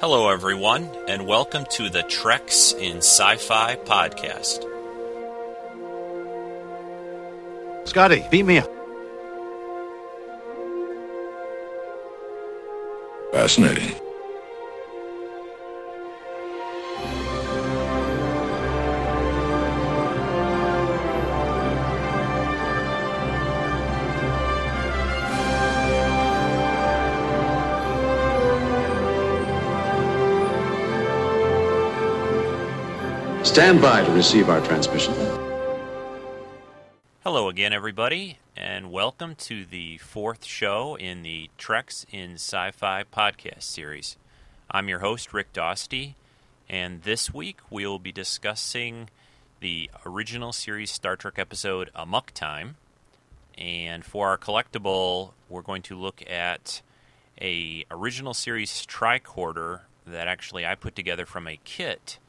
Hello, everyone, and welcome to the Treks in Sci Fi podcast. Scotty, beat me up. Fascinating. Stand by to receive our transmission. Hello again, everybody, and welcome to the fourth show in the Treks in Sci Fi podcast series. I'm your host, Rick Dosty, and this week we'll be discussing the original series Star Trek episode Amok Time. And for our collectible, we're going to look at a original series tricorder that actually I put together from a kit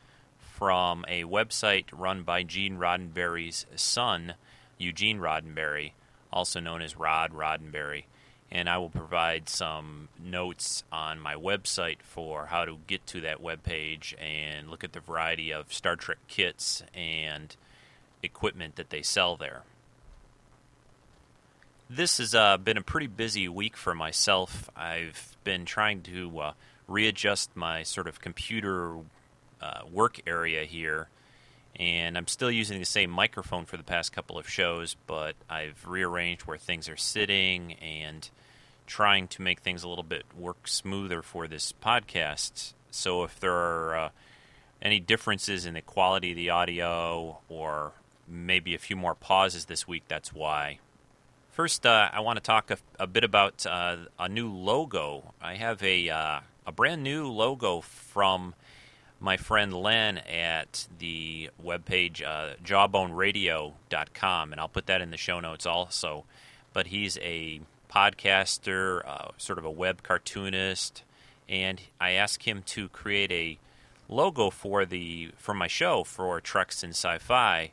from a website run by Gene Roddenberry's son, Eugene Roddenberry, also known as Rod Roddenberry. And I will provide some notes on my website for how to get to that webpage and look at the variety of Star Trek kits and equipment that they sell there. This has uh, been a pretty busy week for myself. I've been trying to uh, readjust my sort of computer uh, work area here, and I'm still using the same microphone for the past couple of shows, but I've rearranged where things are sitting and trying to make things a little bit work smoother for this podcast. So if there are uh, any differences in the quality of the audio or maybe a few more pauses this week, that's why. First, uh, I want to talk a, a bit about uh, a new logo. I have a uh, a brand new logo from my friend Len at the webpage uh, jawboneradio.com, and I'll put that in the show notes also. But he's a podcaster, uh, sort of a web cartoonist, and I asked him to create a logo for the for my show for Treks in Sci-Fi.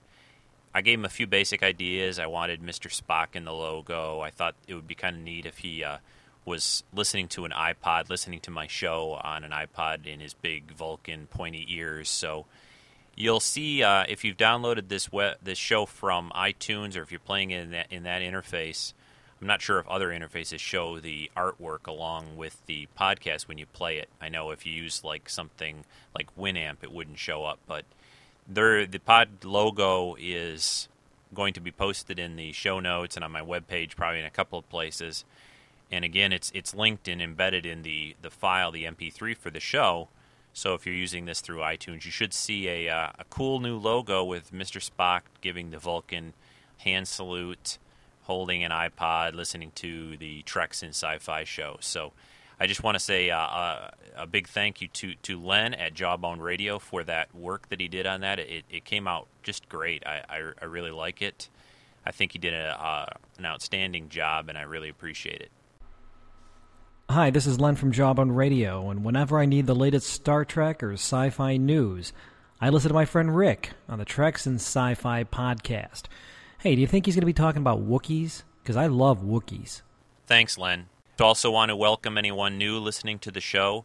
I gave him a few basic ideas. I wanted Mr. Spock in the logo. I thought it would be kind of neat if he uh, was listening to an iPod, listening to my show on an iPod in his big Vulcan pointy ears. So you'll see uh, if you've downloaded this web, this show from iTunes or if you're playing it in that in that interface. I'm not sure if other interfaces show the artwork along with the podcast when you play it. I know if you use like something like Winamp, it wouldn't show up, but there the pod logo is going to be posted in the show notes and on my webpage, probably in a couple of places and again, it's it's linked and embedded in the the file, the MP3 for the show. So if you're using this through iTunes, you should see a uh, a cool new logo with Mr. Spock giving the Vulcan hand salute, holding an iPod, listening to the Treks in Sci-Fi show. So I just want to say uh, uh, a big thank you to, to Len at Jawbone Radio for that work that he did on that. It, it came out just great. I, I, I really like it. I think he did a, uh, an outstanding job, and I really appreciate it. Hi, this is Len from Jawbone Radio, and whenever I need the latest Star Trek or sci fi news, I listen to my friend Rick on the Treks and Sci Fi podcast. Hey, do you think he's going to be talking about Wookiees? Because I love Wookiees. Thanks, Len. Also want to welcome anyone new listening to the show.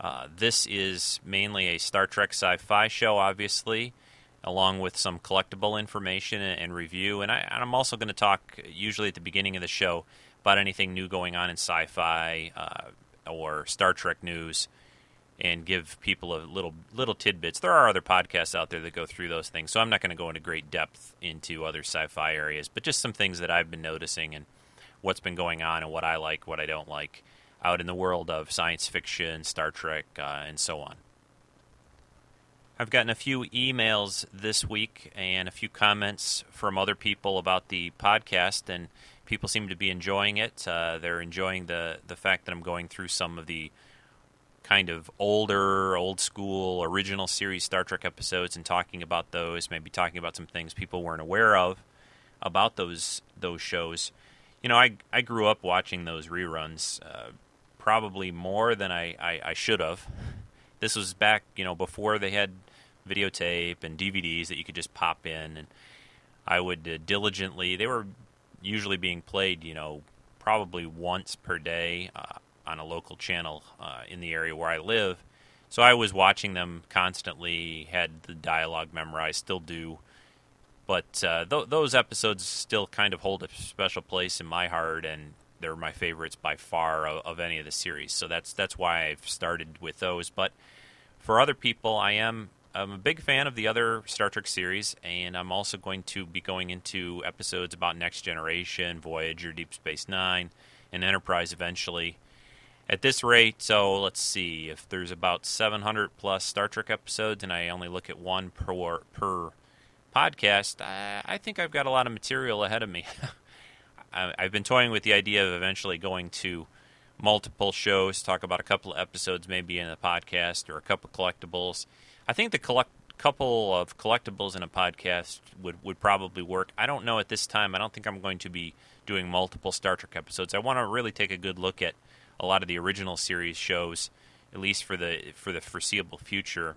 Uh, this is mainly a Star Trek sci fi show, obviously, along with some collectible information and review. And, I, am also going to talk, usually at the beginning of the show, about anything new going on in sci-fi uh, or Star Trek news, and give people a little little tidbits. There are other podcasts out there that go through those things, so I'm not going to go into great depth into other sci-fi areas, but just some things that I've been noticing and what's been going on and what I like, what I don't like out in the world of science fiction, Star Trek, uh, and so on. I've gotten a few emails this week and a few comments from other people about the podcast, and people seem to be enjoying it. Uh, they're enjoying the the fact that I'm going through some of the kind of older, old school, original series Star Trek episodes and talking about those. Maybe talking about some things people weren't aware of about those those shows. You know, I I grew up watching those reruns, uh, probably more than I, I, I should have. This was back, you know, before they had videotape and DVDs that you could just pop in, and I would uh, diligently. They were usually being played, you know, probably once per day uh, on a local channel uh, in the area where I live. So I was watching them constantly, had the dialogue memorized, still do. But uh, th- those episodes still kind of hold a special place in my heart, and they're my favorites by far of, of any of the series. So that's that's why I've started with those. But for other people, I am I'm a big fan of the other Star Trek series, and I'm also going to be going into episodes about Next Generation, Voyager, Deep Space Nine, and Enterprise eventually. At this rate, so let's see, if there's about 700 plus Star Trek episodes, and I only look at one per per podcast, I, I think I've got a lot of material ahead of me. I've been toying with the idea of eventually going to multiple shows, talk about a couple of episodes maybe in a podcast or a couple of collectibles I think the collect couple of collectibles in a podcast would, would probably work. I don't know at this time. I don't think I'm going to be doing multiple Star Trek episodes. I want to really take a good look at a lot of the original series shows, at least for the for the foreseeable future,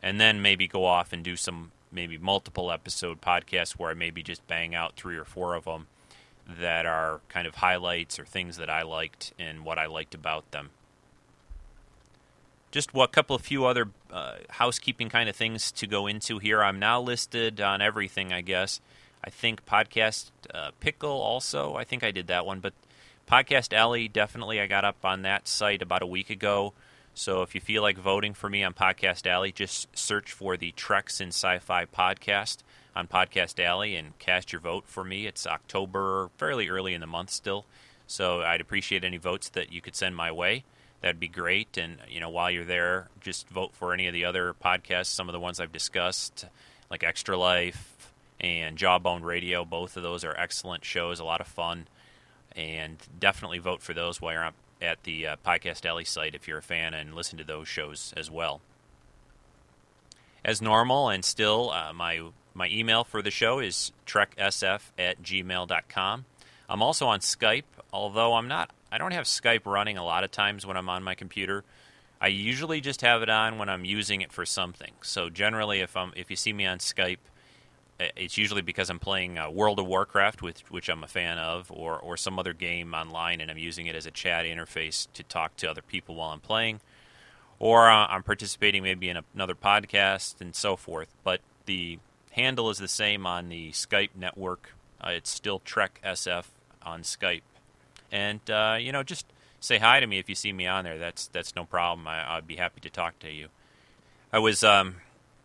and then maybe go off and do some maybe multiple episode podcasts where I maybe just bang out three or four of them that are kind of highlights or things that I liked and what I liked about them just a couple of few other uh, housekeeping kind of things to go into here. I'm now listed on everything, I guess. I think Podcast uh, Pickle also. I think I did that one, but Podcast Alley definitely I got up on that site about a week ago. So if you feel like voting for me on Podcast Alley, just search for the Treks in Sci-Fi podcast on Podcast Alley and cast your vote for me. It's October, fairly early in the month still, so I'd appreciate any votes that you could send my way that'd be great. And you know, while you're there, just vote for any of the other podcasts. Some of the ones I've discussed, like Extra Life and Jawbone Radio. Both of those are excellent shows, a lot of fun, and definitely vote for those while you're at the uh, Podcast Alley site if you're a fan and listen to those shows as well. As normal, and still, uh, my my email for the show is treksf at gmail.com. I'm also on Skype, although I'm not I don't have Skype running a lot of times when I'm on my computer. I usually just have it on when I'm using it for something. So generally, if I'm if you see me on Skype, it's usually because I'm playing uh, World of Warcraft, which which I'm a fan of, or or some other game online, and I'm using it as a chat interface to talk to other people while I'm playing, or uh, I'm participating maybe in a, another podcast and so forth. But the handle is the same on the Skype network. Uh, it's still Trek SF on Skype and uh, you know just say hi to me if you see me on there. That's that's no problem. I, would be happy to talk to you. I was um,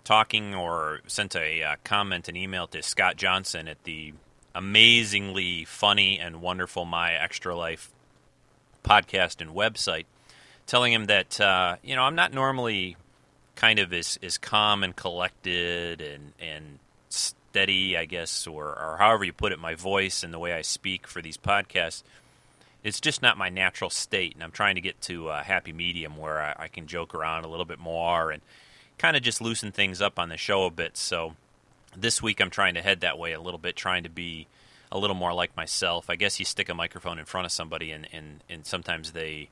talking or sent a uh, comment, an email to Scott Johnson at the amazingly funny and wonderful My Extra Life podcast and website, telling him that uh, you know I'm not normally kind of as, as calm and collected and and steady, I guess, or, or however you put it, my voice and the way I speak for these podcasts it's just not my natural state, and I'm trying to get to a happy medium where I, I can joke around a little bit more and kind of just loosen things up on the show a bit. So this week I'm trying to head that way a little bit, trying to be a little more like myself. I guess you stick a microphone in front of somebody, and and, and sometimes they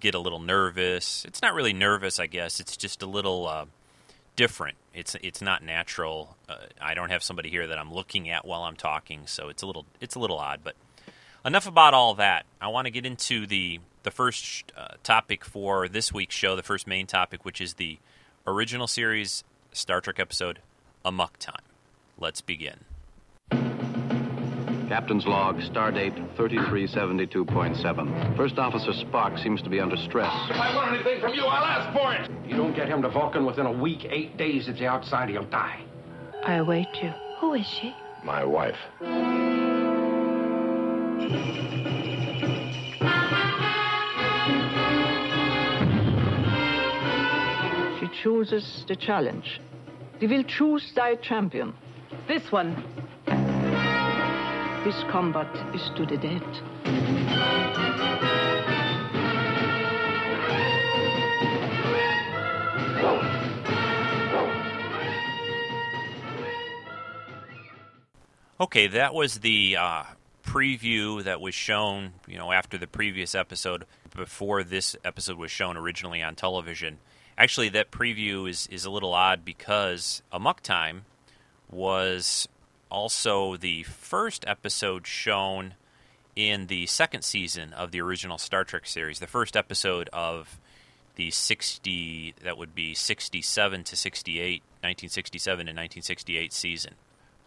get a little nervous. It's not really nervous, I guess. It's just a little uh, different. It's it's not natural. Uh, I don't have somebody here that I'm looking at while I'm talking, so it's a little it's a little odd, but enough about all that. I want to get into the the first uh, topic for this week's show, the first main topic, which is the original series Star Trek episode Amok Time. Let's begin. Captain's log, stardate 3372.7. First Officer Spock seems to be under stress. If I want anything from you, I'll ask for it. You don't get him to Vulcan within a week, eight days at the outside, he'll die. I await you. Who is she? My wife. She chooses the challenge. They will choose thy champion. This one. This combat is to the death. Okay, that was the uh, preview that was shown, you know, after the previous episode, before this episode was shown originally on television. Actually, that preview is, is a little odd because Amok Time was also the first episode shown in the second season of the original Star Trek series, the first episode of the 60 that would be 67 to 68 1967 to 1968 season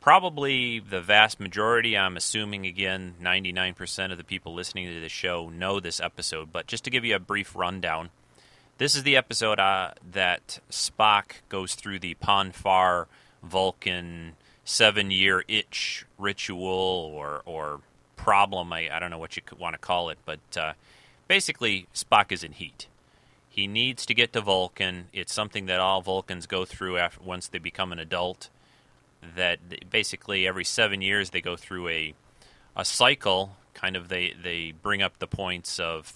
probably the vast majority i'm assuming again 99% of the people listening to the show know this episode but just to give you a brief rundown this is the episode uh, that spock goes through the pon farr vulcan seven year itch ritual or, or problem I, I don't know what you want to call it but uh, basically spock is in heat he needs to get to Vulcan. It's something that all Vulcans go through after once they become an adult. That basically every seven years they go through a a cycle. Kind of they they bring up the points of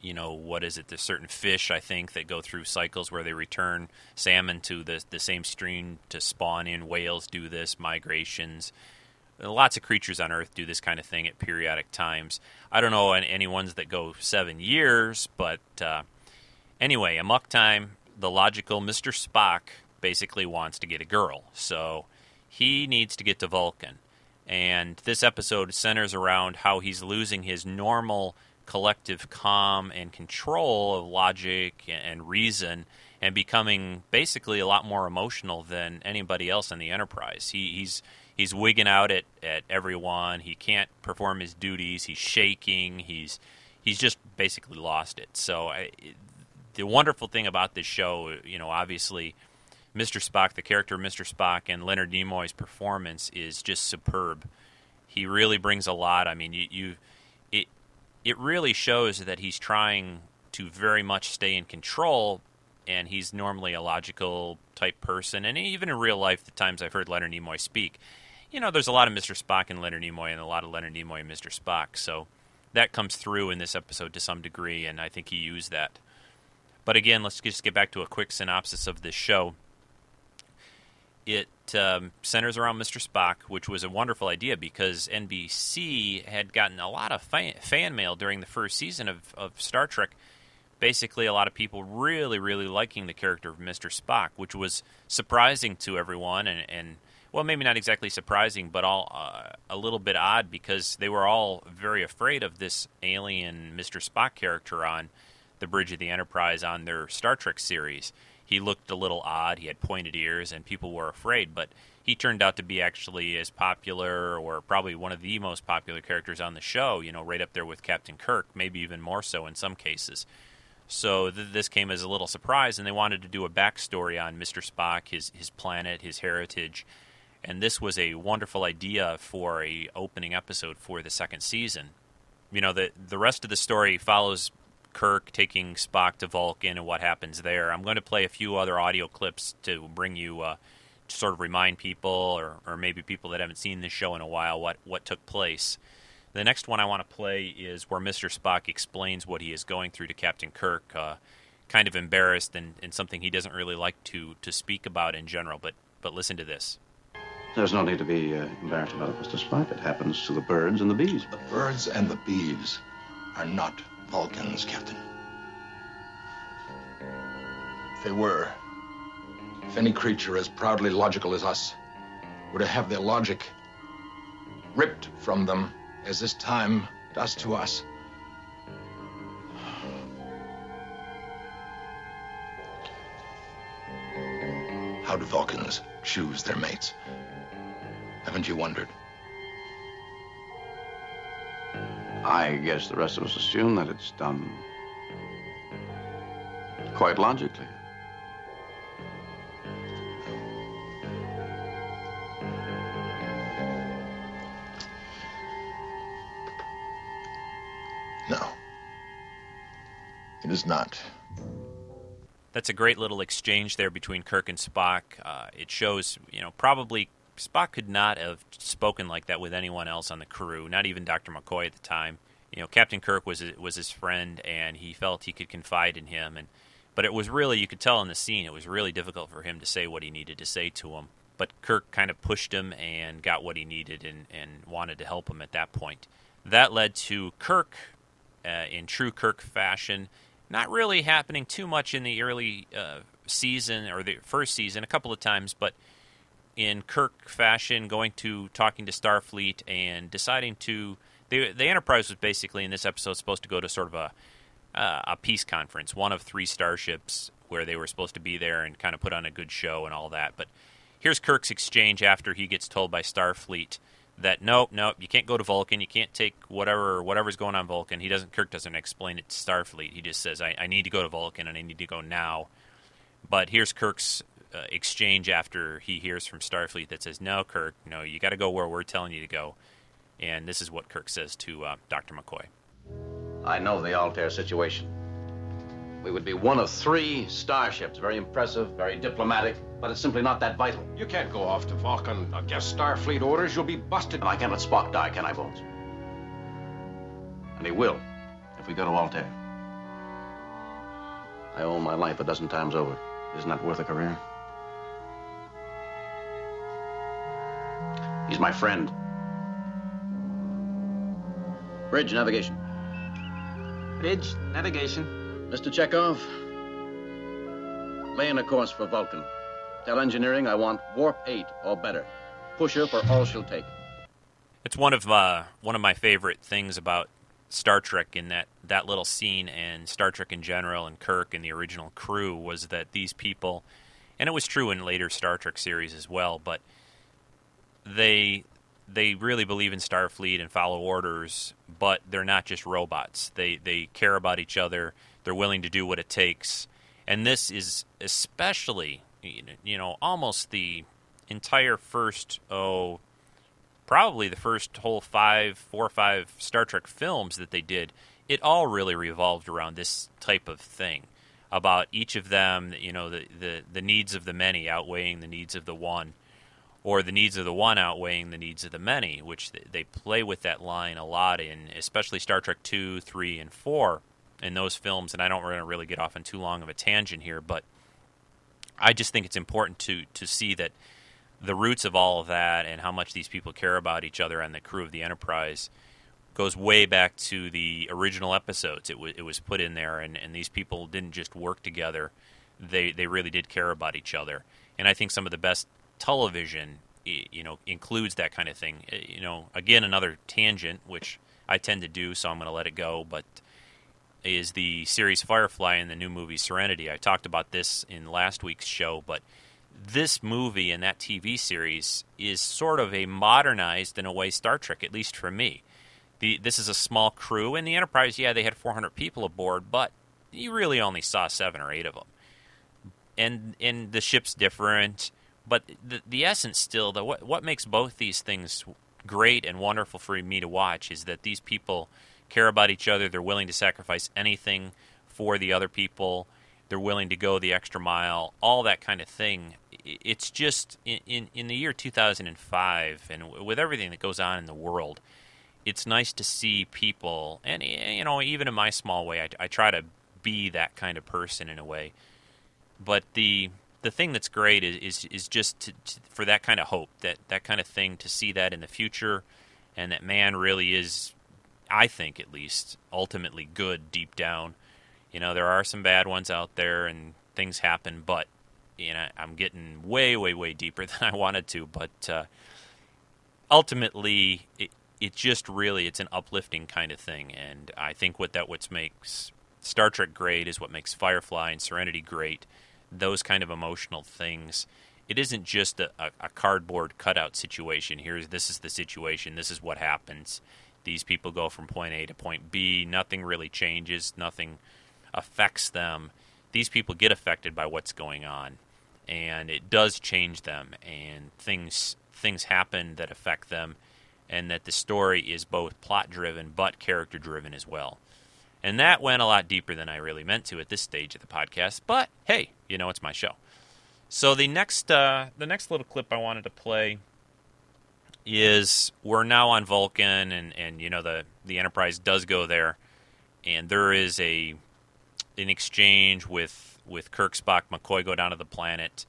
you know what is it? There's certain fish I think that go through cycles where they return salmon to the the same stream to spawn in. Whales do this migrations. Lots of creatures on Earth do this kind of thing at periodic times. I don't know any ones that go seven years, but uh, Anyway, amok time, the logical Mr. Spock basically wants to get a girl. So he needs to get to Vulcan. And this episode centers around how he's losing his normal collective calm and control of logic and reason and becoming basically a lot more emotional than anybody else in the Enterprise. He, he's he's wigging out at, at everyone. He can't perform his duties. He's shaking. He's he's just basically lost it. So I, the wonderful thing about this show, you know, obviously, Mr. Spock, the character of Mr. Spock, and Leonard Nimoy's performance is just superb. He really brings a lot. I mean, you, you it it really shows that he's trying to very much stay in control, and he's normally a logical type person. And even in real life, the times I've heard Leonard Nimoy speak, you know, there's a lot of Mr. Spock and Leonard Nimoy, and a lot of Leonard Nimoy and Mr. Spock. So that comes through in this episode to some degree, and I think he used that. But again, let's just get back to a quick synopsis of this show. It um, centers around Mr. Spock, which was a wonderful idea because NBC had gotten a lot of fan, fan mail during the first season of, of Star Trek. Basically, a lot of people really, really liking the character of Mr. Spock, which was surprising to everyone, and, and well, maybe not exactly surprising, but all uh, a little bit odd because they were all very afraid of this alien Mr. Spock character on the bridge of the Enterprise on their Star Trek series. He looked a little odd. He had pointed ears, and people were afraid. But he turned out to be actually as popular, or probably one of the most popular characters on the show. You know, right up there with Captain Kirk, maybe even more so in some cases. So th- this came as a little surprise, and they wanted to do a backstory on Mr. Spock, his his planet, his heritage, and this was a wonderful idea for a opening episode for the second season. You know, the the rest of the story follows Kirk taking Spock to Vulcan and what happens there. I'm going to play a few other audio clips to bring you, uh, to sort of remind people, or, or maybe people that haven't seen this show in a while, what, what took place. The next one I want to play is where Mr. Spock explains what he is going through to Captain Kirk, uh, kind of embarrassed and, and something he doesn't really like to, to speak about in general. But, but listen to this. There's no need to be uh, embarrassed about it, Mr. Spock. It happens to the birds and the bees. The birds and the bees are not Vulcans, Captain. If they were, if any creature as proudly logical as us were to have their logic ripped from them as this time does to us, how do Vulcans choose their mates? Haven't you wondered? I guess the rest of us assume that it's done quite logically. No. It is not. That's a great little exchange there between Kirk and Spock. Uh, it shows, you know, probably Spock could not have spoken like that with anyone else on the crew, not even Dr. McCoy at the time. You know, Captain Kirk was was his friend, and he felt he could confide in him. And but it was really, you could tell in the scene, it was really difficult for him to say what he needed to say to him. But Kirk kind of pushed him and got what he needed, and and wanted to help him at that point. That led to Kirk, uh, in true Kirk fashion, not really happening too much in the early uh, season or the first season, a couple of times, but in Kirk fashion, going to talking to Starfleet and deciding to the the Enterprise was basically in this episode supposed to go to sort of a uh, a peace conference, one of three starships where they were supposed to be there and kind of put on a good show and all that. But here's Kirk's exchange after he gets told by Starfleet that nope, nope, you can't go to Vulcan, you can't take whatever whatever's going on Vulcan. He doesn't. Kirk doesn't explain it to Starfleet. He just says, I, I need to go to Vulcan and I need to go now. But here's Kirk's uh, exchange after he hears from Starfleet that says, "No, Kirk, no, you got to go where we're telling you to go." And this is what Kirk says to uh, Dr. McCoy. I know the Altair situation. We would be one of three starships. Very impressive, very diplomatic, but it's simply not that vital. You can't go off to Vulcan against Starfleet orders. You'll be busted. And I can't let Spock die, can I, Bones? And he will, if we go to Altair. I owe my life a dozen times over. Isn't that worth a career? He's my friend. Bridge navigation. Bridge navigation. Mr. Chekov, lay in a course for Vulcan. Tell engineering I want warp 8 or better. Push her for all she'll take. It's one of uh, one of my favorite things about Star Trek in that that little scene and Star Trek in general and Kirk and the original crew was that these people, and it was true in later Star Trek series as well, but they they really believe in Starfleet and follow orders, but they're not just robots. They they care about each other. They're willing to do what it takes, and this is especially you know almost the entire first oh probably the first whole five four or five Star Trek films that they did. It all really revolved around this type of thing about each of them. You know the the, the needs of the many outweighing the needs of the one or the needs of the one outweighing the needs of the many, which they play with that line a lot in, especially Star Trek 2, 3, and 4 in those films. And I don't want to really get off on too long of a tangent here, but I just think it's important to, to see that the roots of all of that and how much these people care about each other and the crew of the Enterprise goes way back to the original episodes. It, w- it was put in there, and, and these people didn't just work together, they, they really did care about each other. And I think some of the best television you know includes that kind of thing. Uh, you know again another tangent which i tend to do so i'm going to let it go but is the series firefly and the new movie serenity. I talked about this in last week's show but this movie and that tv series is sort of a modernized in a way star trek at least for me. The, this is a small crew In the enterprise yeah they had 400 people aboard but you really only saw seven or eight of them and and the ship's different but the, the essence still, the, what, what makes both these things great and wonderful for me to watch is that these people care about each other. They're willing to sacrifice anything for the other people. They're willing to go the extra mile, all that kind of thing. It's just in, in, in the year 2005, and with everything that goes on in the world, it's nice to see people, and you know, even in my small way, I, I try to be that kind of person in a way. But the the thing that's great is is, is just to, to, for that kind of hope, that that kind of thing, to see that in the future, and that man really is, I think at least, ultimately good deep down. You know, there are some bad ones out there, and things happen, but you know, I'm getting way, way, way deeper than I wanted to. But uh, ultimately, it, it just really it's an uplifting kind of thing, and I think what that what makes Star Trek great is what makes Firefly and Serenity great those kind of emotional things. It isn't just a, a, cardboard cutout situation. Here's this is the situation. This is what happens. These people go from point A to point B. Nothing really changes. Nothing affects them. These people get affected by what's going on, and it does change them. And things things happen that affect them, and that the story is both plot driven but character driven as well. And that went a lot deeper than I really meant to at this stage of the podcast. But hey, you know it's my show. So the next uh, the next little clip I wanted to play is we're now on Vulcan, and and you know the the Enterprise does go there, and there is a an exchange with with Kirk, Spock, McCoy go down to the planet.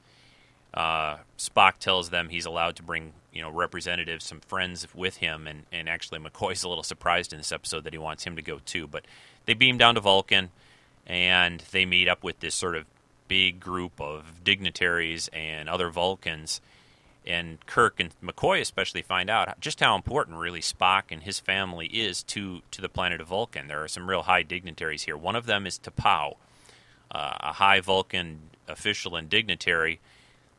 Uh, Spock tells them he's allowed to bring you know representatives, some friends with him, and and actually McCoy's a little surprised in this episode that he wants him to go too, but they beam down to Vulcan and they meet up with this sort of big group of dignitaries and other Vulcans. and Kirk and McCoy especially find out just how important really Spock and his family is to to the planet of Vulcan. There are some real high dignitaries here. One of them is T'Pau, uh, a high Vulcan official and dignitary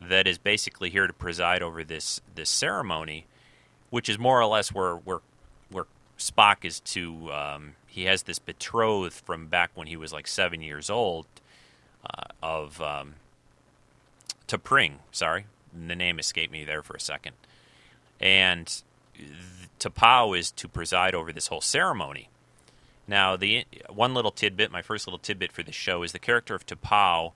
that is basically here to preside over this this ceremony, which is more or less where where where Spock is to. Um, he has this betrothed from back when he was like seven years old uh, of um, T'Pring. Sorry, the name escaped me there for a second. And T'Pau is to preside over this whole ceremony. Now, the one little tidbit, my first little tidbit for the show, is the character of T'Pau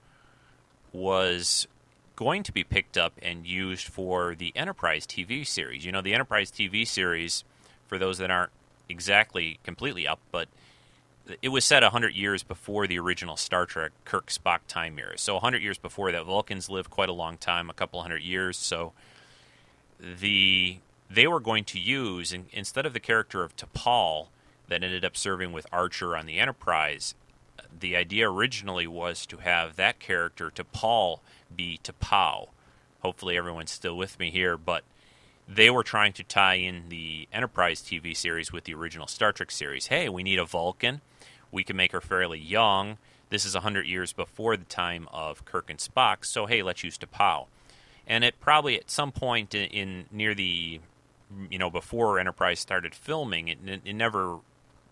was going to be picked up and used for the Enterprise TV series. You know, the Enterprise TV series, for those that aren't exactly completely up, but it was set 100 years before the original Star Trek Kirk Spock time era. So 100 years before that, Vulcans lived quite a long time, a couple hundred years. So the they were going to use in, instead of the character of T'Pol that ended up serving with Archer on the Enterprise. The idea originally was to have that character T'Pol be T'Pau. Hopefully, everyone's still with me here, but they were trying to tie in the Enterprise TV series with the original Star Trek series. Hey, we need a Vulcan we can make her fairly young. This is 100 years before the time of Kirk and Spock, so hey, let's use T'Pau. And it probably at some point in, in near the, you know, before Enterprise started filming, it, it never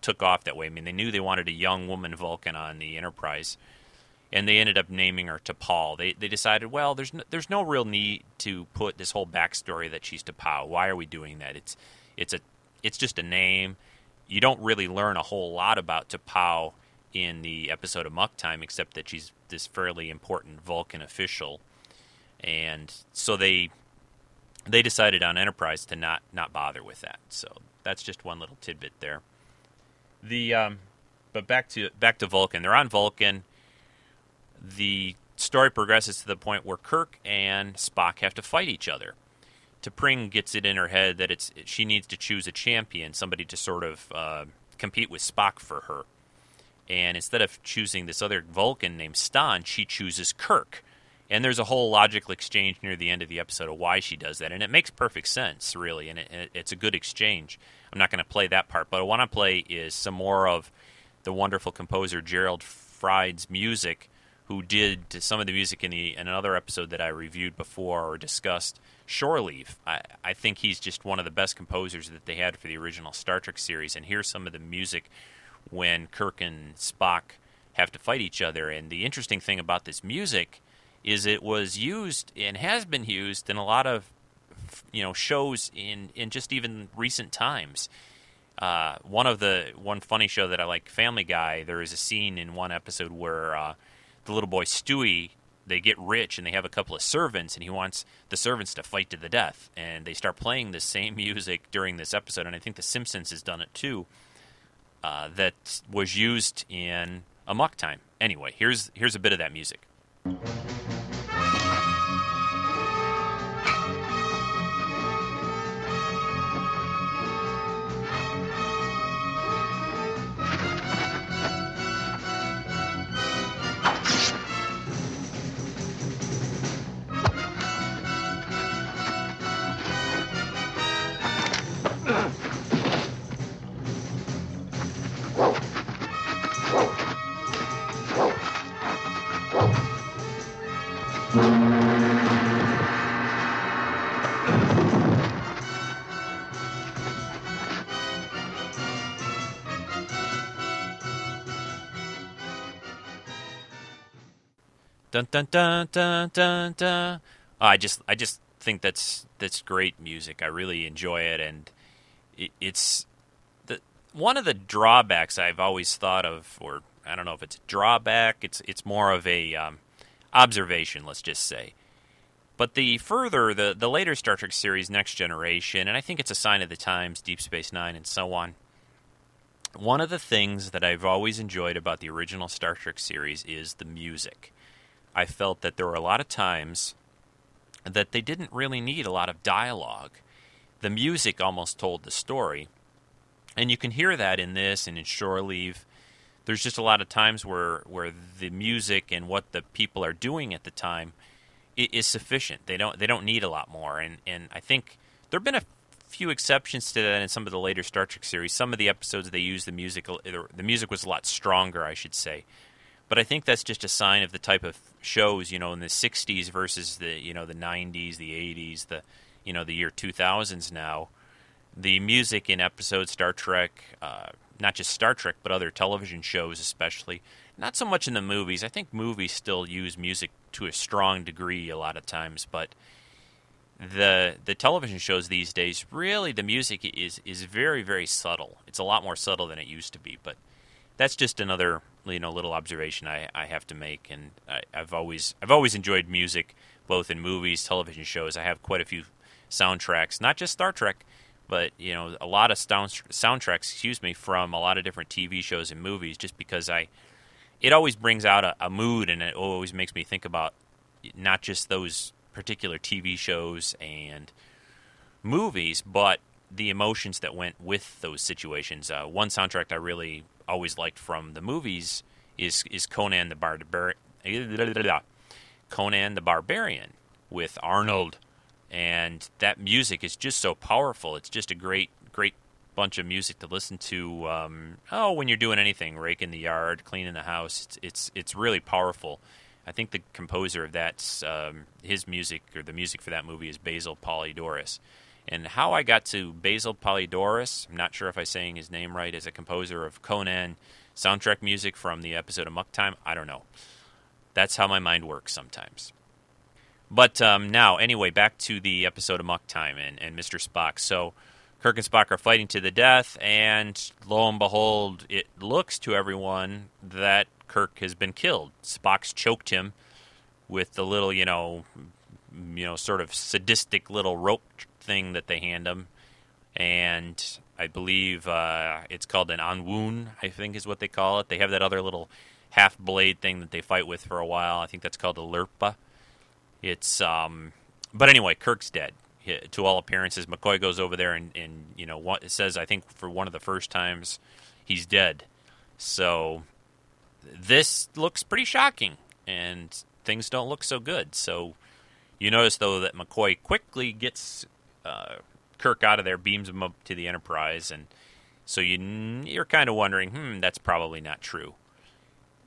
took off that way. I mean, they knew they wanted a young woman Vulcan on the Enterprise, and they ended up naming her T'Pol. They they decided, well, there's no, there's no real need to put this whole backstory that she's T'Pau. Why are we doing that? It's it's a it's just a name you don't really learn a whole lot about T'Pau in the episode of Amok Time, except that she's this fairly important Vulcan official, and so they they decided on Enterprise to not not bother with that. So that's just one little tidbit there. The um, but back to back to Vulcan. They're on Vulcan. The story progresses to the point where Kirk and Spock have to fight each other. T'Pring gets it in her head that it's she needs to choose a champion, somebody to sort of uh, compete with Spock for her. And instead of choosing this other Vulcan named Stonn, she chooses Kirk. And there's a whole logical exchange near the end of the episode of why she does that, and it makes perfect sense, really, and it, it's a good exchange. I'm not going to play that part, but what I want to play is some more of the wonderful composer Gerald Fried's music who did some of the music in, the, in another episode that I reviewed before or discussed, Shore Leave. I, I think he's just one of the best composers that they had for the original Star Trek series. And here's some of the music when Kirk and Spock have to fight each other. And the interesting thing about this music is it was used and has been used in a lot of you know shows in in just even recent times. Uh, one of the one funny show that I like, Family Guy. There is a scene in one episode where uh, the little boy Stewie they get rich and they have a couple of servants and he wants the servants to fight to the death. And they start playing the same music during this episode. And i think the simpsons has done it too uh, that was used in amok time. Anyway here's here's a bit of that music Dun dun dun dun dun dun. Oh, I just I just think that's that's great music. I really enjoy it, and it, it's the one of the drawbacks I've always thought of, or I don't know if it's a drawback. It's it's more of a um, observation, let's just say. But the further the the later Star Trek series, Next Generation, and I think it's a sign of the times, Deep Space Nine, and so on. One of the things that I've always enjoyed about the original Star Trek series is the music. I felt that there were a lot of times that they didn't really need a lot of dialogue. The music almost told the story. And you can hear that in this and in Shore Leave. There's just a lot of times where, where the music and what the people are doing at the time is sufficient. They don't they don't need a lot more. And and I think there've been a few exceptions to that in some of the later Star Trek series. Some of the episodes they used the music the music was a lot stronger, I should say. But I think that's just a sign of the type of shows, you know, in the 60s versus the, you know, the 90s, the 80s, the, you know, the year 2000s now. The music in episodes Star Trek, uh, not just Star Trek, but other television shows especially, not so much in the movies. I think movies still use music to a strong degree a lot of times, but the the television shows these days really the music is is very very subtle. It's a lot more subtle than it used to be, but that's just another you know little observation I, I have to make. And I, I've always I've always enjoyed music, both in movies, television shows. I have quite a few soundtracks, not just Star Trek, but you know a lot of sound, soundtracks. Excuse me, from a lot of different TV shows and movies, just because I it always brings out a, a mood, and it always makes me think about not just those particular TV shows and movies, but the emotions that went with those situations. Uh, one soundtrack I really always liked from the movies is is Conan the Barbarian. Conan the Barbarian with Arnold, and that music is just so powerful. It's just a great great bunch of music to listen to. Um, oh, when you're doing anything, raking the yard, cleaning the house, it's it's, it's really powerful. I think the composer of that, um, his music or the music for that movie is Basil Poledouris. And how I got to Basil Poledouris, I'm not sure if I'm saying his name right, as a composer of Conan soundtrack music from the episode of Amok Time. I don't know. That's how my mind works sometimes. But um, now, anyway, back to the episode of Amok Time and, and Mr. Spock. So Kirk and Spock are fighting to the death, and lo and behold, it looks to everyone that Kirk has been killed. Spock's choked him with the little, you know, you know, sort of sadistic little rope thing that they hand him, and I believe uh, it's called an ahn-woon. I think is what they call it. They have that other little half blade thing that they fight with for a while. I think that's called a lirpa. It's um, but anyway, Kirk's dead. To all appearances, McCoy goes over there and, and you know what says. I think for one of the first times, he's dead. So this looks pretty shocking, and things don't look so good. So you notice though that McCoy quickly gets uh, Kirk out of there, beams him up to the Enterprise, and so you you're kind of wondering, hmm, that's probably not true.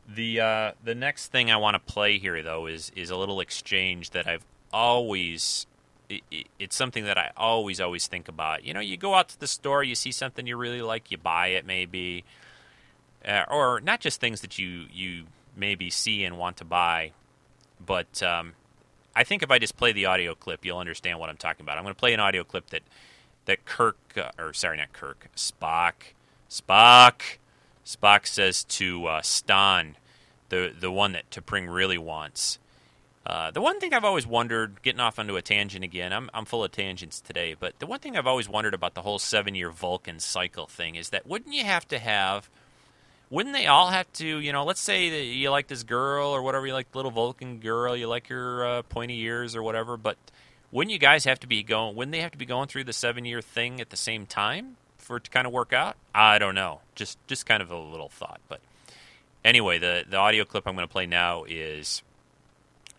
The uh, the next thing I want to play here though is is a little exchange that I've always it, it, it's something that I always always think about. You know, you go out to the store, you see something you really like, you buy it maybe, uh, or not just things that you you maybe see and want to buy, but um, I think if I just play the audio clip, you'll understand what I'm talking about. I'm going to play an audio clip that that Kirk, uh, or sorry, not Kirk, Spock, Spock, Spock says to uh, Stonn, the the one that T'Pring really wants. Uh, the one thing I've always wondered, getting off onto a tangent again, I'm I'm full of tangents today, but the one thing I've always wondered about the whole seven year Vulcan cycle thing is that wouldn't you have to have wouldn't they all have to, you know, let's say that you like this girl or whatever, you like little Vulcan girl, you like your uh, pointy ears or whatever, but wouldn't you guys have to be going, wouldn't they have to be going through the seven year thing at the same time for it to kind of work out? I don't know. Just, just kind of a little thought. But anyway, the, the audio clip I'm going to play now is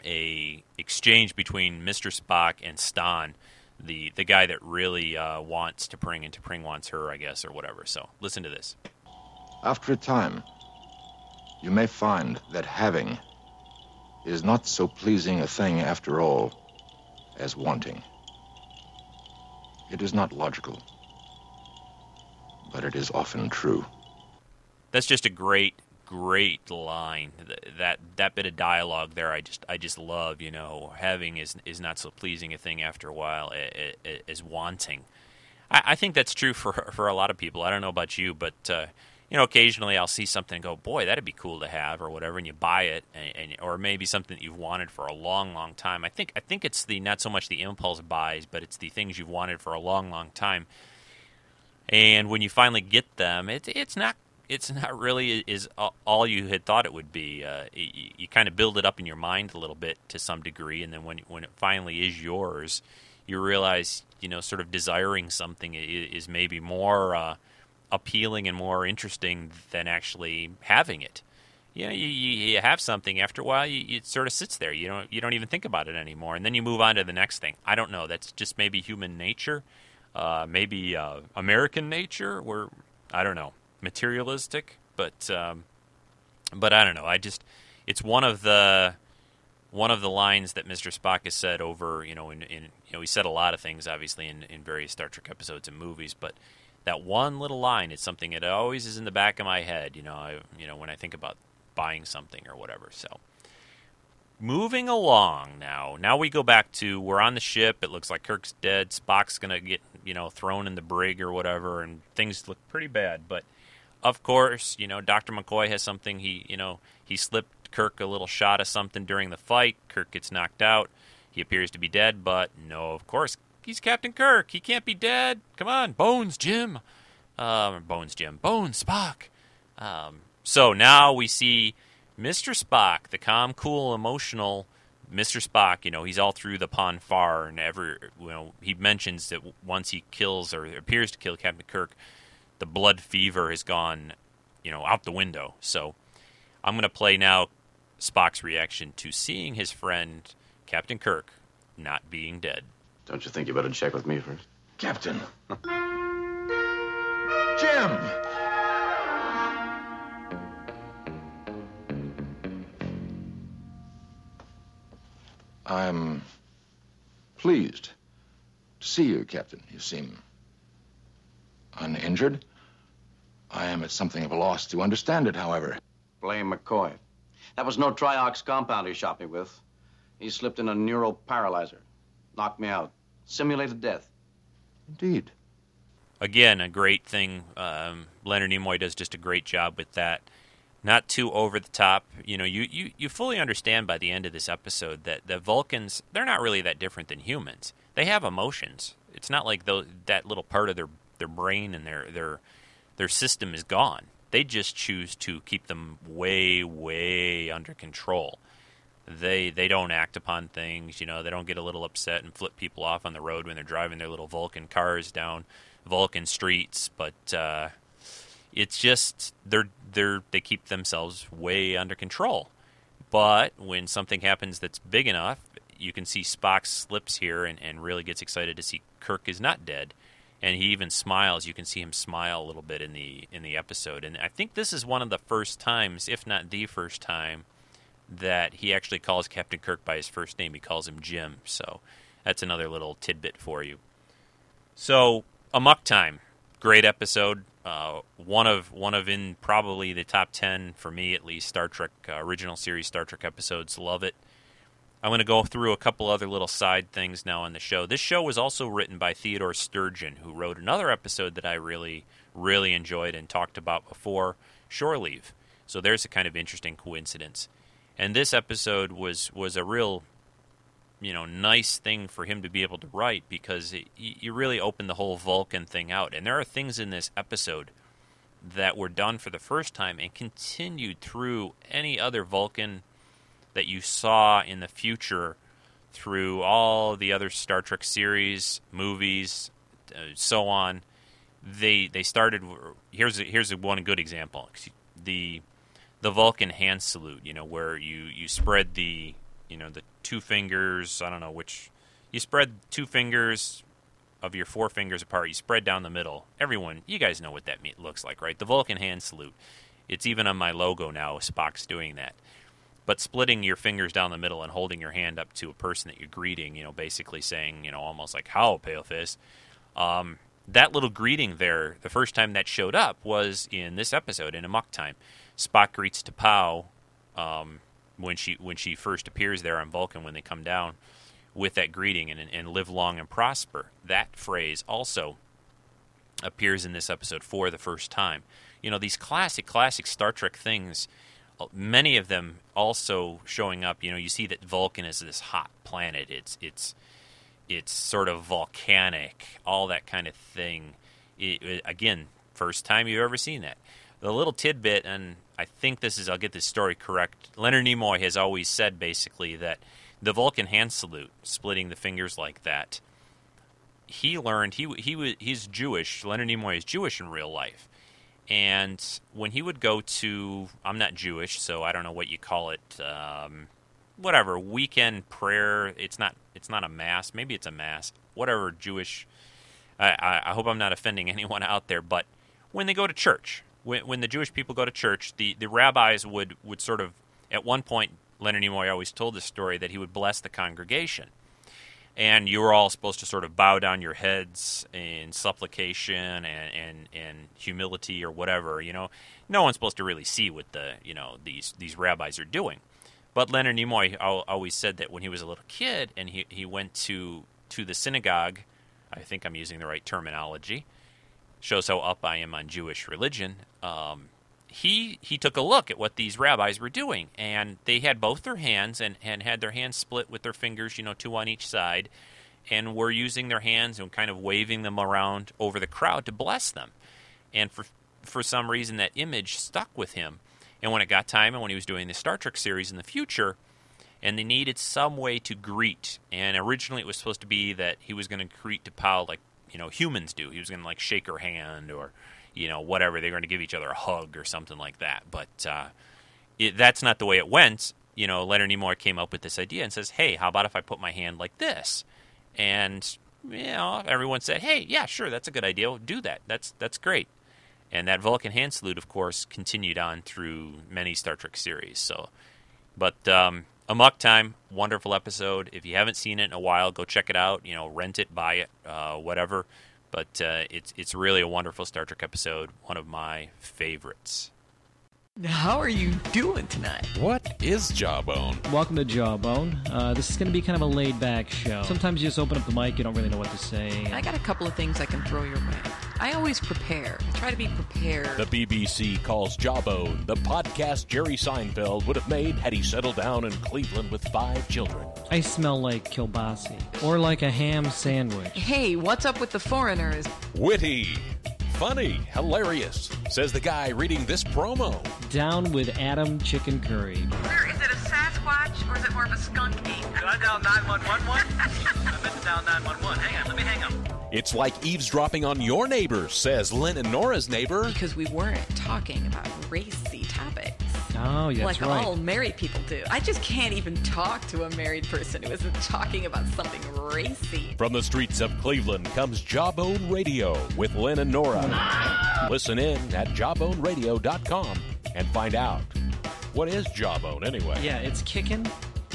a exchange between Mr. Spock and Stonn, the, the guy that really uh, wants Pring and T'Pring wants her, I guess, or whatever. So listen to this. After a time, you may find that having is not so pleasing a thing after all as wanting. It is not logical, but it is often true. That's just a great, great line. That that bit of dialogue there, I just I just love. You know, having is is not so pleasing a thing after a while as wanting. I, I think that's true for for a lot of people. I don't know about you, but uh, you know, occasionally I'll see something and go, boy, that'd be cool to have or whatever, and you buy it, and, and, or maybe something that you've wanted for a long, long time. I think I think it's the not so much the impulse buys, but it's the things you've wanted for a long, long time. And when you finally get them, it's it's not it's not really is all you had thought it would be. Uh, you, you kind of build it up in your mind a little bit to some degree, and then when when it finally is yours, you realize you know sort of desiring something is maybe more. Uh, appealing and more interesting than actually having it. you know, you, you have something. After a while, you, it sort of sits there. You don't you don't even think about it anymore, and then you move on to the next thing. I don't know. That's just maybe human nature, uh, maybe uh, American nature, where I don't know, materialistic. But um, but I don't know. I just it's one of the one of the lines that Mr. Spock has said over, you know, in, in you know, he said a lot of things, obviously, in, in various Star Trek episodes and movies, but that one little line is something that always is in the back of my head, you know, I, you know, when I think about buying something or whatever. So, moving along now. Now we go back to we're on the ship. It looks like Kirk's dead. Spock's gonna get, you know, thrown in the brig or whatever, and things look pretty bad. But of course, you know, Dr. McCoy has something. He, you know, he slipped Kirk a little shot of something during the fight. Kirk gets knocked out. He appears to be dead, but no, of course, he's Captain Kirk. He can't be dead. Come on, Bones, Jim. Um, Bones, Jim. Bones, Spock. Um, so now we see Mr. Spock, the calm, cool, emotional Mr. Spock. You know, he's all through the Pon farr, and ever, you know, he mentions that once he kills or appears to kill Captain Kirk, the blood fever has gone, you know, out the window. So I'm going to play now Spock's reaction to seeing his friend, Captain Kirk, not being dead. Don't you think you better check with me first? Captain. Jim! I'm pleased to see you, Captain. You seem uninjured. I am at something of a loss to understand it, however. Blame McCoy. That was no Triox compound he shot me with. He slipped in a neural paralyzer. Knocked me out. Simulated death. Indeed. Again, a great thing. Um, Leonard Nimoy does just a great job with that. Not too over the top. You know, you, you, you fully understand by the end of this episode that the Vulcans, they're not really that different than humans. They have emotions. It's not like those, that little part of their, their brain and their, their, their system is gone. They just choose to keep them way, way under control. They they don't act upon things, you know. They don't get a little upset and flip people off on the road when they're driving their little Vulcan cars down Vulcan streets. But uh, it's just they're they're they keep themselves way under control. But when something happens that's big enough, you can see Spock slips here and, and really gets excited to see Kirk is not dead and he even smiles. You can see him smile a little bit in the in the episode, and I think this is one of the first times, if not the first time, that he actually calls Captain Kirk by his first name. He calls him Jim. So that's another little tidbit for you. So Amok Time, great episode. Uh, one of one of in probably the top ten for me at least. Star Trek uh, original series Star Trek episodes. Love it. I'm going to go through a couple other little side things now on the show. This show was also written by Theodore Sturgeon, who wrote another episode that I really, really enjoyed and talked about before, Shore Leave. So there's a kind of interesting coincidence. And this episode was was a real, you know, nice thing for him to be able to write because you really opened the whole Vulcan thing out. And there are things in this episode that were done for the first time and continued through any other Vulcan that you saw in the future through all the other Star Trek series, movies, uh, so on. They they started. Here's a, here's a one good example. The the Vulcan hand salute. You know where you you spread the you know the two fingers. I don't know which. You spread two fingers of your four fingers apart. You spread down the middle. Everyone, you guys know what that looks like, right? The Vulcan hand salute. It's even on my logo now. Spock's doing that but splitting your fingers down the middle and holding your hand up to a person that you're greeting, you know, basically saying, you know, almost like "How, Paleface." Um, that little greeting there, the first time that showed up was in this episode in Amok Time. Spock greets T'Pau um, when she when she first appears there on Vulcan when they come down with that greeting and, and live long and prosper. That phrase also appears in this episode for the first time. You know, these classic, classic Star Trek things many of them also showing up. You know, you see that Vulcan is this hot planet. It's it's it's sort of volcanic, all that kind of thing. It, again, first time you've ever seen that. The little tidbit, and I think this is, I'll get this story correct. Leonard Nimoy has always said basically that the Vulcan hand salute, splitting the fingers like that, he learned he he was he's Jewish. Leonard Nimoy is Jewish in real life, And when he would go to, I'm not Jewish, so I don't know what you call it. Um, whatever weekend prayer. It's not. It's not a mass. Maybe it's a mass. Whatever Jewish. I, I, I hope I'm not offending anyone out there, but when they go to church, when, when the Jewish people go to church, the, the rabbis would, would sort of, at one point, Leonard Nimoy always told the story that he would bless the congregation. And you were all supposed to sort of bow down your heads in supplication and, and, and humility or whatever. You know, no one's supposed to really see what the you know these these rabbis are doing. But Leonard Nimoy always said that when he was a little kid and he, he went to to the synagogue, I think I'm using the right terminology shows how up I am on Jewish religion. Um, he he took a look at what these rabbis were doing, and they had both their hands and, and had their hands split with their fingers, you know, two on each side, and were using their hands and kind of waving them around over the crowd to bless them. And for for some reason, that image stuck with him. And when it got time, and when he was doing the Star Trek series in the future, and they needed some way to greet, and originally it was supposed to be that he was going to greet T'Pau like you know humans do. He was going to like shake her hand or you know whatever. They're going to give each other a hug or something like that. But uh, it, that's not the way it went. You know, Leonard Nimoy came up with this idea and says, "Hey, how about if I put my hand like this?" And you know, everyone said, "Hey, yeah, sure, that's a good idea. do that. That's that's great." And that Vulcan hand salute, of course, continued on through many Star Trek series. So, but um, Amok Time, wonderful episode. If you haven't seen it in a while, go check it out. You know, rent it, buy it, uh, whatever. But uh, it's it's really a wonderful Star Trek episode. One of my favorites. Now how are you doing tonight? What is Jawbone? Welcome to Jawbone. Uh, this is going to be kind of a laid back show. Sometimes you just open up the mic, you don't really know what to say. I got a couple of things I can throw your way. I always prepare. I try to be prepared. The BBC calls Jawbone the podcast Jerry Seinfeld would have made had he settled down in Cleveland with five children. I smell like kielbasa or like a ham sandwich. Hey, what's up with the foreigners? Witty funny, hilarious, says the guy reading this promo. Down with Adam Chicken Curry. Where, is it a Sasquatch or is it more of a skunky? Did I dial 911? I meant to dial 911. Hang on, let me hang up. It's like eavesdropping on your neighbor, says Lynn and Nora's neighbor. Because we weren't talking about racy topics. Oh, yeah, like right. all married people do. I just can't even talk to a married person who isn't talking about something racy. From the streets of Cleveland comes Jawbone Radio with Lynn and Nora. Listen in at jawboneradio.com and find out. What is Jawbone anyway? Yeah, it's kicking,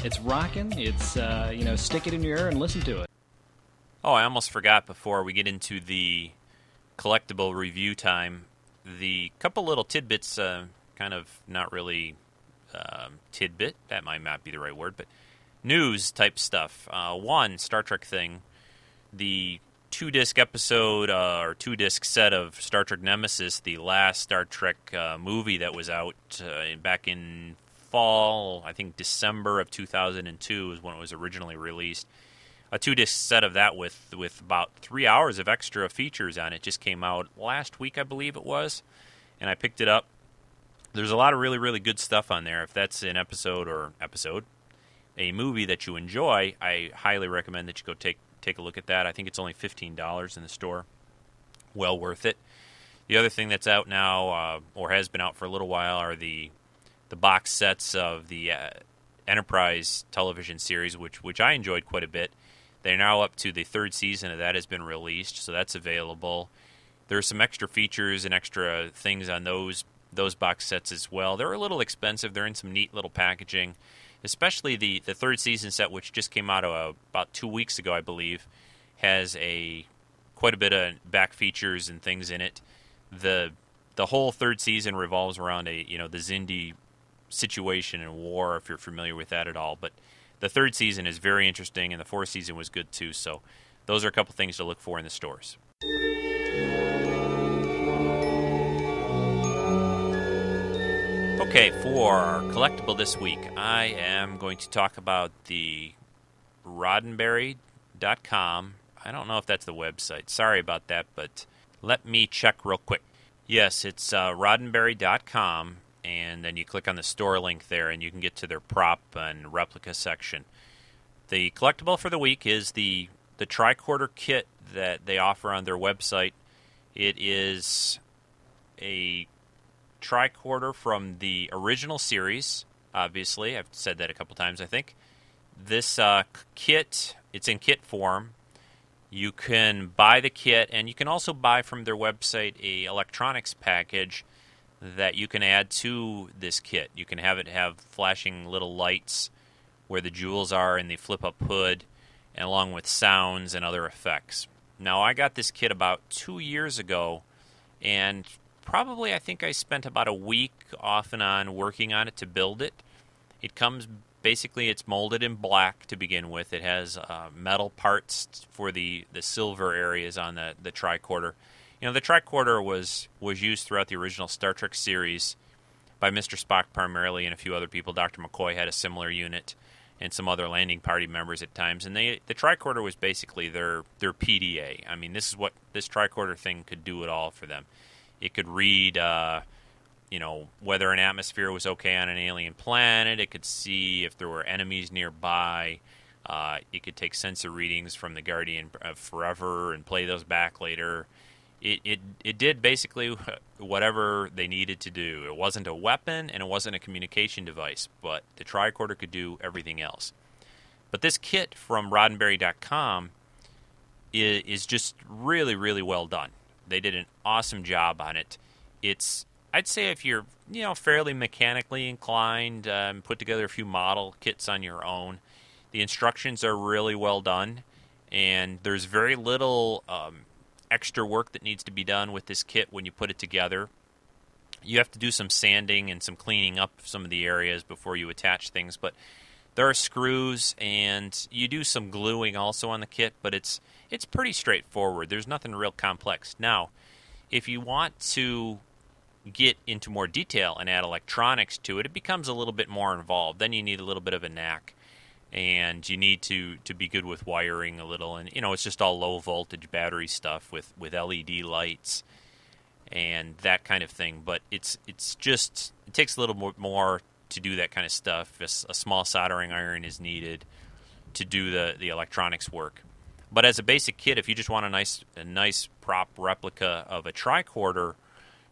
it's rocking, it's, uh, you know, stick it in your ear and listen to it. Oh, I almost forgot before we get into the collectible review time. The couple little tidbits uh, kind of not really um, tidbit. That might not be the right word, but news type stuff. Uh, one Star Trek thing, the two disc episode uh, or two disc set of Star Trek Nemesis, the last Star Trek uh, movie that was out uh, back in fall, I think December of 2002 is when it was originally released. A two disc set of that with with about three hours of extra features on it just came out last week, I believe it was, and I picked it up there's a lot of really really good stuff on there. If that's an episode or episode, a movie that you enjoy, I highly recommend that you go take take a look at that. I think it's only fifteen dollars in the store. Well worth it. The other thing that's out now, uh, or has been out for a little while, are the the box sets of the uh, Enterprise television series, which which I enjoyed quite a bit. They're now up to the third season of that has been released, so that's available. There are some extra features and extra things on those those box sets as well. They're a little expensive. They're in some neat little packaging, especially the the third season set, which just came out uh, about two weeks ago, I believe, has a quite a bit of back features and things in it. the The whole third season revolves around a you know the Xindi situation and war, if you're familiar with that at all. But the third season is very interesting, and the fourth season was good too. So those are a couple things to look for in the stores. Okay, for collectible this week, I am going to talk about the roddenberry.com. I don't know if that's the website. Sorry about that, but let me check real quick. Yes, it's uh, roddenberry.com, and then you click on the store link there, and you can get to their prop and replica section. The collectible for the week is the the tricorder kit that they offer on their website. It is a tricorder from the original series. Obviously, I've said that a couple times. I think this uh, kit it's in kit form. You can buy the kit, and you can also buy from their website a electronics package that you can add to this kit. You can have it have flashing little lights where the jewels are in the flip up hood, and along with sounds and other effects. Now, I got this kit about two years ago, and probably I think I spent about a week off and on working on it to build it. It comes basically it's molded in black to begin with. It has uh, metal parts for the, the silver areas on the, the tricorder. You know, the tricorder was was used throughout the original Star Trek series by Mr. Spock primarily and a few other people. Dr. McCoy had a similar unit and some other landing party members at times. And they the tricorder was basically their their PDA. I mean, this is what this tricorder thing could do it all for them. It could read, uh, you know, whether an atmosphere was okay on an alien planet. It could see if there were enemies nearby. Uh, it could take sensor readings from the Guardian of Forever and play those back later. It, it it did basically whatever they needed to do. It wasn't a weapon and it wasn't a communication device, but the tricorder could do everything else. But this kit from Roddenberry.com is, is just really really well done. They did an awesome job on it. It's I'd say if you're you know fairly mechanically inclined, um, put together a few model kits on your own. The instructions are really well done, and there's very little um, extra work that needs to be done with this kit when you put it together. You have to do some sanding and some cleaning up some of the areas before you attach things, but there are screws and you do some gluing also on the kit, but it's it's pretty straightforward. There's nothing real complex. Now, if you want to get into more detail and add electronics to it, it becomes a little bit more involved. Then you need a little bit of a knack and you need to to be good with wiring a little. And you know it's just all low voltage battery stuff with with LED lights and that kind of thing. But it's it's just it takes a little more, more to do that kind of stuff. A, a small soldering iron is needed to do the the electronics work. But as a basic kit if you just want a nice a nice prop replica of a tricorder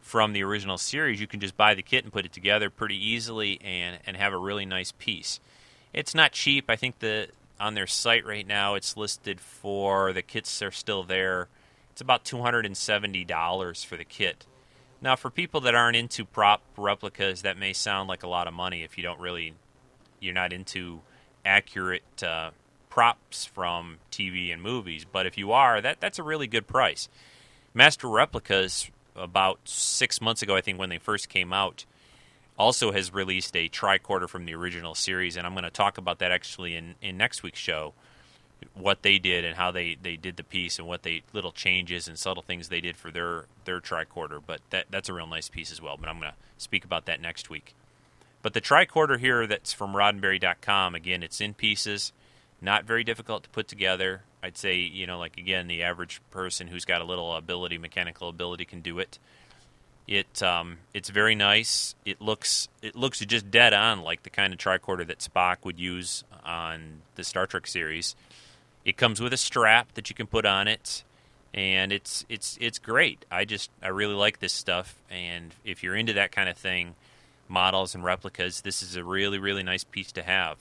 from the original series you can just buy the kit and put it together pretty easily and and have a really nice piece it's not cheap. I think the on their site right now it's listed for the kits are still there. It's about two hundred and seventy dollars for the kit. Now, for people that aren't into prop replicas, that may sound like a lot of money if you don't really, you're not into accurate uh, props from TV and movies. But if you are, that that's a really good price. Master replicas about six months ago, I think, when they first came out, also has released a tricorder from the original series, and I'm going to talk about that actually in, in next week's show. What they did and how they, they did the piece and what they little changes and subtle things they did for their their tricorder. But that that's a real nice piece as well. But I'm going to speak about that next week. But the tricorder here that's from Roddenberry.com again, it's in pieces, not very difficult to put together. I'd say you know like again the average person who's got a little ability, mechanical ability, can do it. It um, it's very nice. It looks it looks just dead on like the kind of tricorder that Spock would use on the Star Trek series. It comes with a strap that you can put on it, and it's it's it's great. I just I really like this stuff, and if you're into that kind of thing, models and replicas, this is a really really nice piece to have.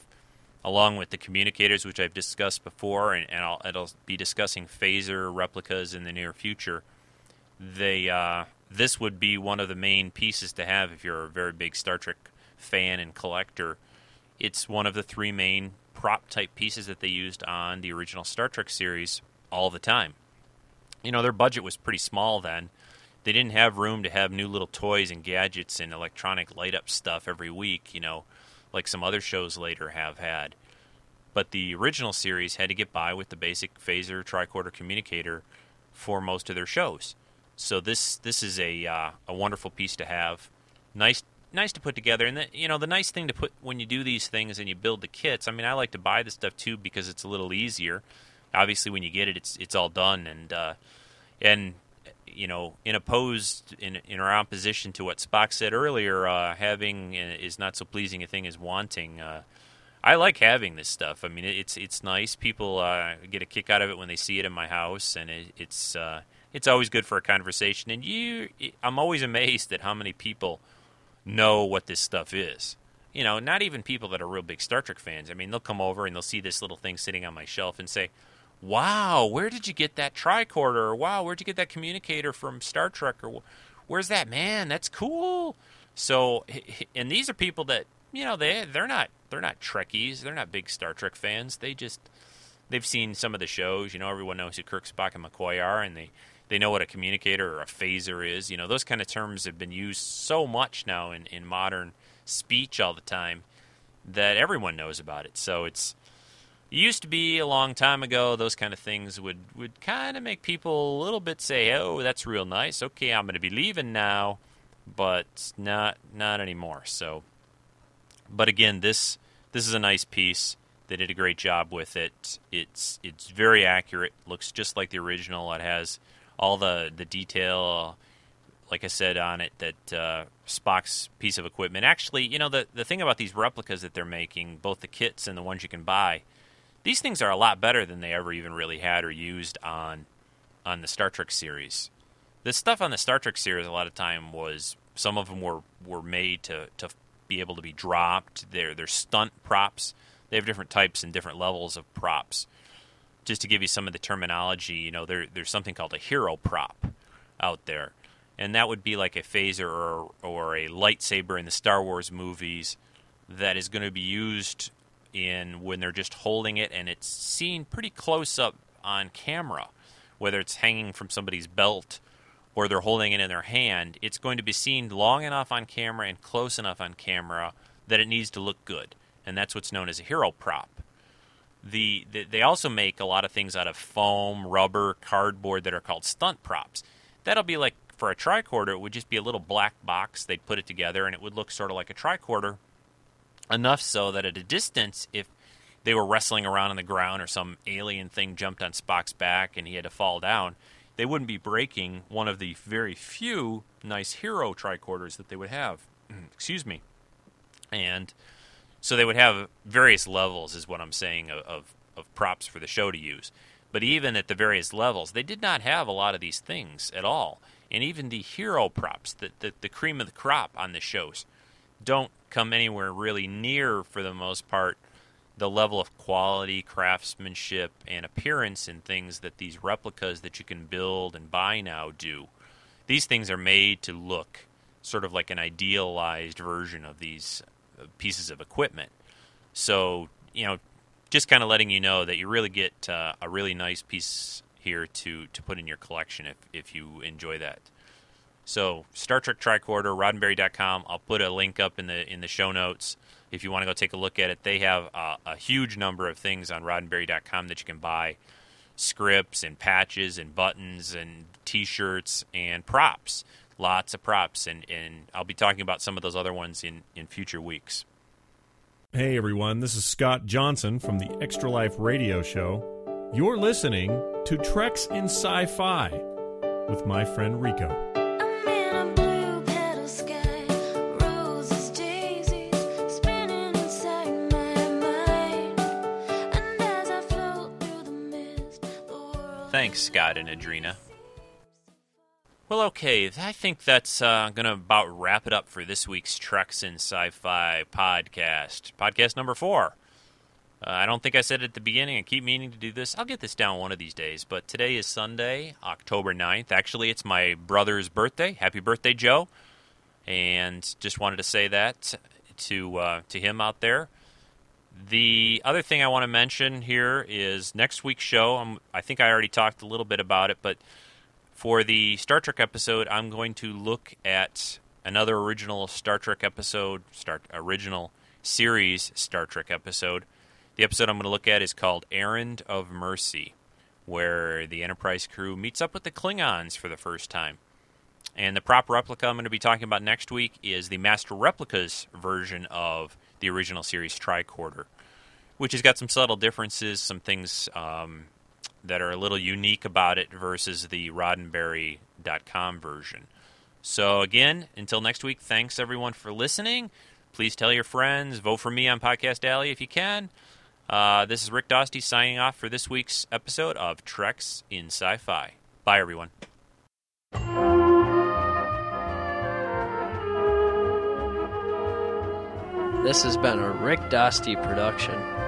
Along with the communicators, which I've discussed before, and, and I'll, I'll be discussing phaser replicas in the near future. They uh, this would be one of the main pieces to have if you're a very big Star Trek fan and collector. It's one of the three main prop type pieces that they used on the original Star Trek series all the time. You know, their budget was pretty small then. They didn't have room to have new little toys and gadgets and electronic light up stuff every week, you know, like some other shows later have had. But the original series had to get by with the basic phaser tricorder communicator for most of their shows. So this this is a uh, a wonderful piece to have. Nice nice to put together. And the, you know the nice thing to put when you do these things and you build the kits. I mean, I like to buy the stuff too because it's a little easier. Obviously, when you get it, it's it's all done and uh, and you know in opposed in in our opposition to what Spock said earlier, uh, having is not so pleasing a thing as wanting. Uh, I like having this stuff. I mean, it's it's nice. People uh, get a kick out of it when they see it in my house, and it, it's uh, it's always good for a conversation. And you, I'm always amazed at how many people know what this stuff is. You know, not even people that are real big Star Trek fans. I mean, they'll come over and they'll see this little thing sitting on my shelf and say, "Wow, where did you get that tricorder?" Or "Wow, where'd you get that communicator from Star Trek?" Or "Where's that man? That's cool." So, and these are people that you know they they're not they're not Trekkies. They're not big Star Trek fans. They just they've seen some of the shows. You know, everyone knows who Kirk, Spock, and McCoy are, and they they know what a communicator or a phaser is. You know, those kind of terms have been used so much now in, in modern speech all the time that everyone knows about it. So it's it used to be a long time ago. Those kind of things would would kind of make people a little bit say, "Oh, that's real nice. Okay, I'm going to be leaving now," but not not anymore. So, but again, this this is a nice piece. They did a great job with it. It's it's very accurate. Looks just like the original. It has all the the detail, like I said on it, that uh, Spock's piece of equipment. Actually, you know the the thing about these replicas that they're making, both the kits and the ones you can buy, these things are a lot better than they ever even really had or used on on the Star Trek series. The stuff on the Star Trek series a lot of time was some of them were were made to to be able to be dropped. They're they're stunt props. They have different types and different levels of props just to give you some of the terminology, you know, there, there's something called a hero prop out there. And that would be like a phaser or, or a lightsaber in the Star Wars movies that is going to be used in when they're just holding it and it's seen pretty close up on camera, whether it's hanging from somebody's belt or they're holding it in their hand. It's going to be seen long enough on camera and close enough on camera that it needs to look good. And that's what's known as a hero prop the, the, they also make a lot of things out of foam, rubber, cardboard that are called stunt props. That'll be like for a tricorder, it would just be a little black box. They'd put it together, and it would look sort of like a tricorder, enough so that at a distance, if they were wrestling around on the ground or some alien thing jumped on Spock's back and he had to fall down, they wouldn't be breaking one of the very few nice hero tricorders that they would have. Excuse me. And so they would have various levels, is what I'm saying, of, of, props for the show to use. But even at the various levels, they did not have a lot of these things at all. And even the hero props, the, the, the cream of the crop on the shows, don't come anywhere really near, for the most part, the level of quality, craftsmanship, and appearance and things that these replicas that you can build and buy now do. These things are made to look sort of like an idealized version of these pieces of equipment. So, you know, just kind of letting you know that you really get uh, a really nice piece here to, to put in your collection if, if you enjoy that. So, Star Trek Tricorder, Roddenberry.com. I'll put a link up in the in the show notes if you want to go take a look at it. They have a, a huge number of things on Roddenberry.com that you can buy scripts and patches and buttons and T-shirts and props lots of props, and, and I'll be talking about some of those other ones in, in future weeks. Hey everyone, this is Scott Johnson from the Extra Life Radio Show. You're listening to Treks in Sci Fi with my friend Rico. Thanks, Scott and Adrena. Well, okay, I think that's uh, going to about wrap it up for this week's Treks in Sci-Fi podcast, podcast number four. Uh, I don't think I said it at the beginning. I keep meaning to do this. I'll get this down one of these days. But today is Sunday, October 9th. Actually, it's my brother's birthday. Happy birthday, Joe! And just wanted to say that to uh, to him out there. The other thing I want to mention here is next week's show. I'm, I think I already talked a little bit about it, but for the Star Trek episode, I'm going to look at another original Star Trek episode, Star original series Star Trek episode. The episode I'm going to look at is called Errand of Mercy, where the Enterprise crew meets up with the Klingons for the first time. And the prop replica I'm going to be talking about next week is the Master Replicas version of the original series Tricorder, which has got some subtle differences, some things um, that are a little unique about it versus the Roddenberry.com version. So, again, until next week, thanks everyone for listening. Please tell your friends. Vote for me on Podcast Alley if you can. Uh, this is Rick Dosty signing off for this week's episode of Treks in Sci Fi. Bye, everyone. This has been a Rick Dosty production.